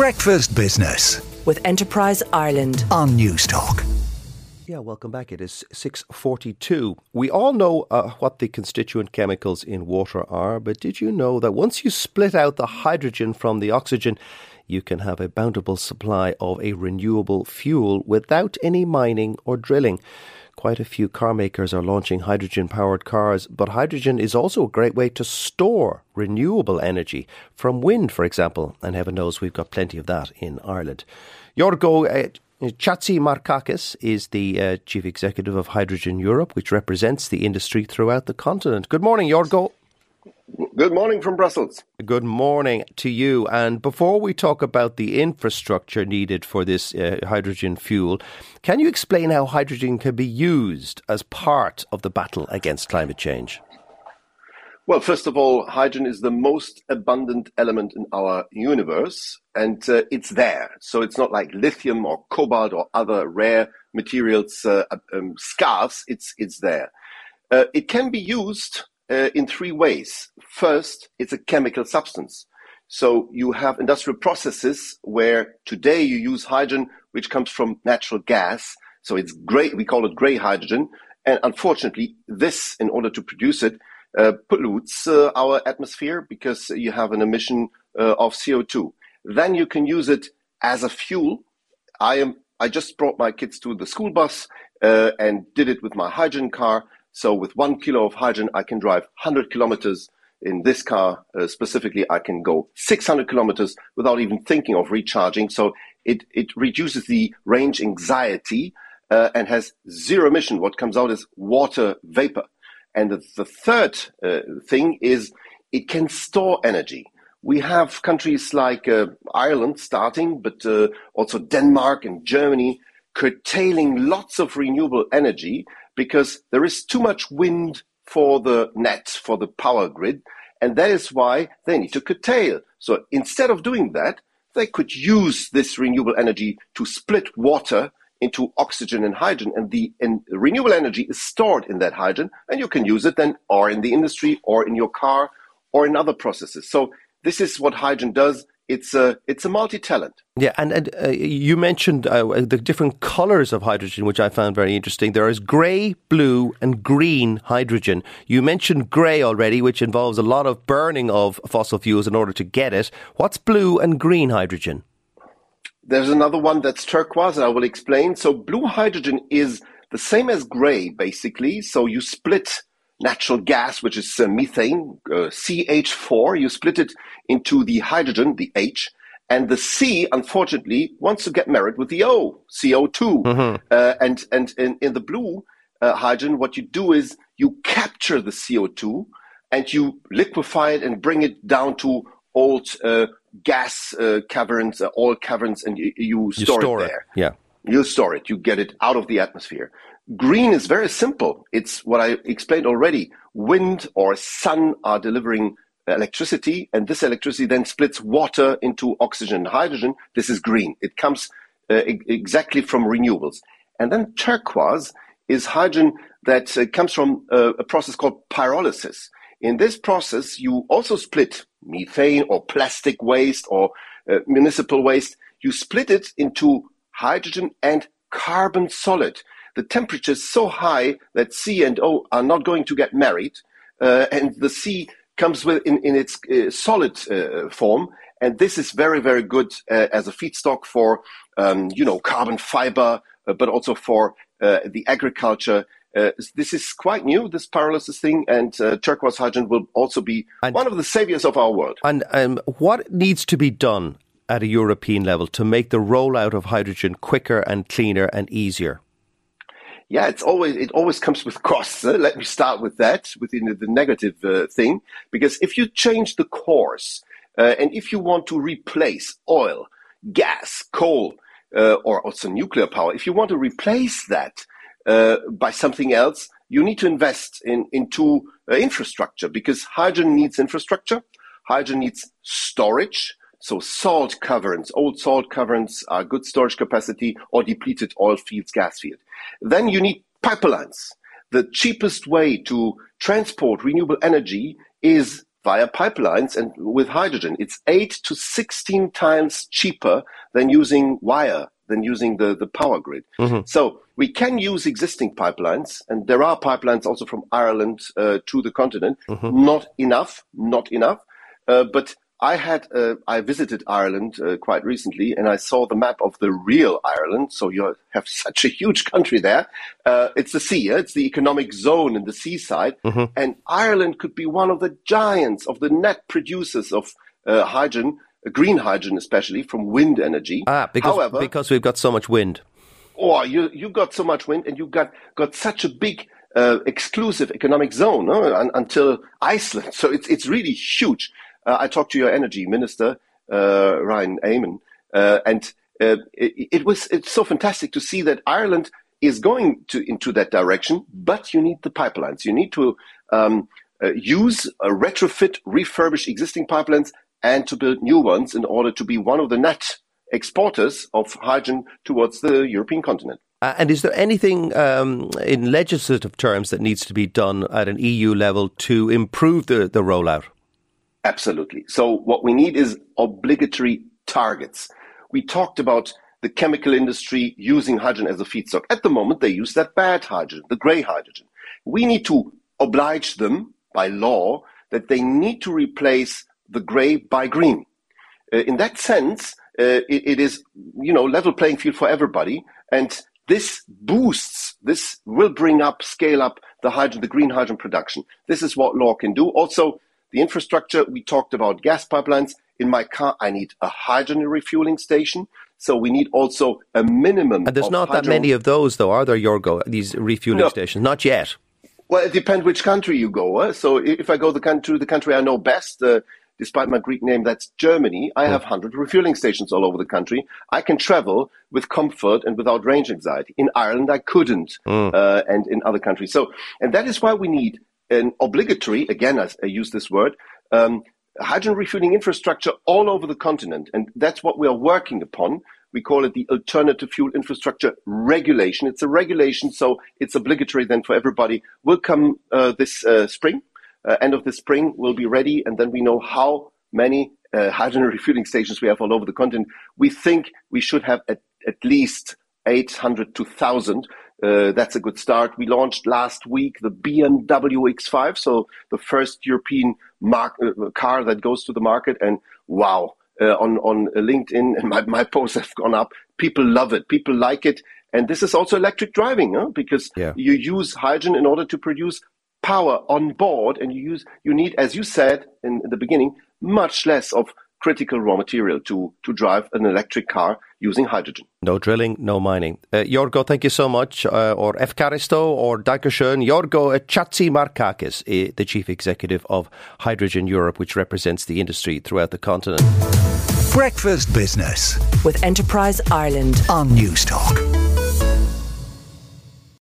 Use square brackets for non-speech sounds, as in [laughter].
Breakfast Business with Enterprise Ireland. on Newstalk. Yeah, welcome back. It is 6:42. We all know uh, what the constituent chemicals in water are, but did you know that once you split out the hydrogen from the oxygen, you can have a bountiful supply of a renewable fuel without any mining or drilling? Quite a few car makers are launching hydrogen powered cars, but hydrogen is also a great way to store renewable energy from wind, for example, and heaven knows we've got plenty of that in Ireland. Jorgo uh, Chatzimarkakis is the uh, chief executive of Hydrogen Europe, which represents the industry throughout the continent. Good morning, Jorgo. Good morning from Brussels. Good morning to you. And before we talk about the infrastructure needed for this uh, hydrogen fuel, can you explain how hydrogen can be used as part of the battle against climate change? Well, first of all, hydrogen is the most abundant element in our universe, and uh, it's there. So it's not like lithium or cobalt or other rare materials uh, um, scarce. It's it's there. Uh, it can be used uh, in three ways. First, it's a chemical substance. So you have industrial processes where today you use hydrogen, which comes from natural gas. So it's gray. We call it gray hydrogen. And unfortunately, this, in order to produce it, uh, pollutes uh, our atmosphere because you have an emission uh, of CO2. Then you can use it as a fuel. I am. I just brought my kids to the school bus uh, and did it with my hydrogen car. So with one kilo of hydrogen, I can drive 100 kilometers. In this car uh, specifically, I can go 600 kilometers without even thinking of recharging. So it it reduces the range anxiety uh, and has zero emission. What comes out is water vapor. And the, the third uh, thing is it can store energy. We have countries like uh, Ireland starting, but uh, also Denmark and Germany curtailing lots of renewable energy because there is too much wind for the net, for the power grid. And that is why they need to curtail. So instead of doing that, they could use this renewable energy to split water into oxygen and hydrogen, and the and renewable energy is stored in that hydrogen, and you can use it then, or in the industry, or in your car, or in other processes. So this is what hydrogen does. It's a it's a multi-talent. Yeah, and, and uh, you mentioned uh, the different colours of hydrogen, which I found very interesting. There is grey, blue, and green hydrogen. You mentioned grey already, which involves a lot of burning of fossil fuels in order to get it. What's blue and green hydrogen? There's another one that's turquoise, and I will explain. So blue hydrogen is the same as gray, basically. So you split natural gas, which is uh, methane, uh, CH4, you split it into the hydrogen, the H, and the C, unfortunately, wants to get married with the O, CO2. Uh, and and in, in the blue uh, hydrogen, what you do is you capture the CO2 and you liquefy it and bring it down to old uh, gas uh, caverns, uh, oil caverns, and you, you, You store, store it it. there. Yeah. You store it. You get it out of the atmosphere. Green is very simple. It's what I explained already. Wind or sun are delivering electricity, and this electricity then splits water into oxygen and hydrogen. This is green. It comes uh, e- exactly from renewables. And then turquoise is hydrogen that uh, comes from uh, a process called pyrolysis. In this process, you also split methane or plastic waste or uh, municipal waste. You split it into hydrogen and carbon solid. The temperature is so high that C and O are not going to get married, uh, and the C comes with in, in its uh, solid uh, form. And this is very, very good uh, as a feedstock for, um, you know, carbon fiber, uh, but also for uh, the agriculture. Uh, this is quite new, this pyrolysis thing, and uh, turquoise hydrogen will also be And- one of the saviors of our world. And um, what needs to be done at a European level to make the rollout of hydrogen quicker and cleaner and easier? Yeah, it's always it always comes with costs. uh, Let me start with that, within the, the negative uh, thing, because if you change the course uh, and if you want to replace oil, gas, coal, uh, or also nuclear power, if you want to replace that uh, by something else, you need to invest in into uh, infrastructure because hydrogen needs infrastructure. Hydrogen needs storage. So salt caverns, old salt caverns are good storage capacity or depleted oil fields, gas field. Then you need pipelines. The cheapest way to transport renewable energy is via pipelines and with hydrogen. It's eight to 16 times cheaper than using wire, than using the, the power grid. Mm-hmm. So we can use existing pipelines, and there are pipelines also from Ireland uh, to the continent. Mm-hmm. Not enough, not enough. Uh, but I had uh, I visited Ireland uh, quite recently, and I saw the map of the real Ireland. So you have [laughs] such a huge country there. Uh, it's the sea. It's the economic zone in the seaside, mm-hmm. and Ireland could be one of the giants of the net producers of uh, hydrogen, green hydrogen, especially from wind energy. Ah, because However, because we've got so much wind. Oh, you you got so much wind, and you got got such a big uh, exclusive economic zone until Iceland. [laughs] So it's it's really huge. Uh, I talked to your energy minister, uh, Ryan Eamon, uh, and it, it, was it's so fantastic to see that Ireland is going to into that direction. But you need the pipelines. You need to um, use retrofit, refurbish existing pipelines, and to build new ones in order to be one of the net exporters of hydrogen towards the European continent. Uh, and is there anything um, in legislative terms that needs to be done at an EU level to improve the, the rollout? Absolutely. So what we need is obligatory targets. We talked about the chemical industry using hydrogen as a feedstock. At the moment, they use that bad hydrogen, the gray hydrogen. We need to oblige them by law that they need to replace the gray by green. Uh, in that sense, uh, it, it is, you know, level playing field for everybody. And this boosts, this will bring up, scale up the hydrogen, the green hydrogen production. This is what law can do. Also, the infrastructure, we talked about gas pipelines. In my car, I need a hydrogen refueling station. So we need also a minimum. And there's not hydrogen. that many of those, though, are there, Jorgo, these refueling no. stations? Not yet. Well, it depends which country you go. So if I go the country, the country I know best, uh, despite my Greek name, that's Germany. I have 100 refueling stations all over the country. I can travel with comfort and without range anxiety. In Ireland, I couldn't, mm. uh, and in other countries. So, and that is why we need an obligatory, again, I, I use this word, um, hydrogen refueling infrastructure all over the continent. And that's what we are working upon. We call it the alternative fuel infrastructure regulation. It's a regulation, so it's obligatory then for everybody. Will come uh, this uh, spring, uh, end of the spring, we'll be ready, and then we know how many uh, hydrogen [laughs] refueling stations we have all over the continent. We think we should have at, at least 800 to 1,000 uh, that's a good start. We launched last week the BMW X5, so the first European mark, uh, car that goes to the market. And wow, uh, on on LinkedIn and [laughs] my, my posts have gone up. People love it. People like it. And this is also electric driving, huh? because yeah. you use hydrogen in order to produce power on board, and you use you need, as you said in the beginning, much less of critical raw material to, to drive an electric car using hydrogen. No drilling, no mining. Uh, Jorgo, thank you so much. Uh, or Efkaristo or Dankeschön. Jorgo Chatzimarkakis, uh, the Chief Executive of Hydrogen Europe, which represents the industry throughout the continent. Breakfast Business with Enterprise Ireland on Newstalk.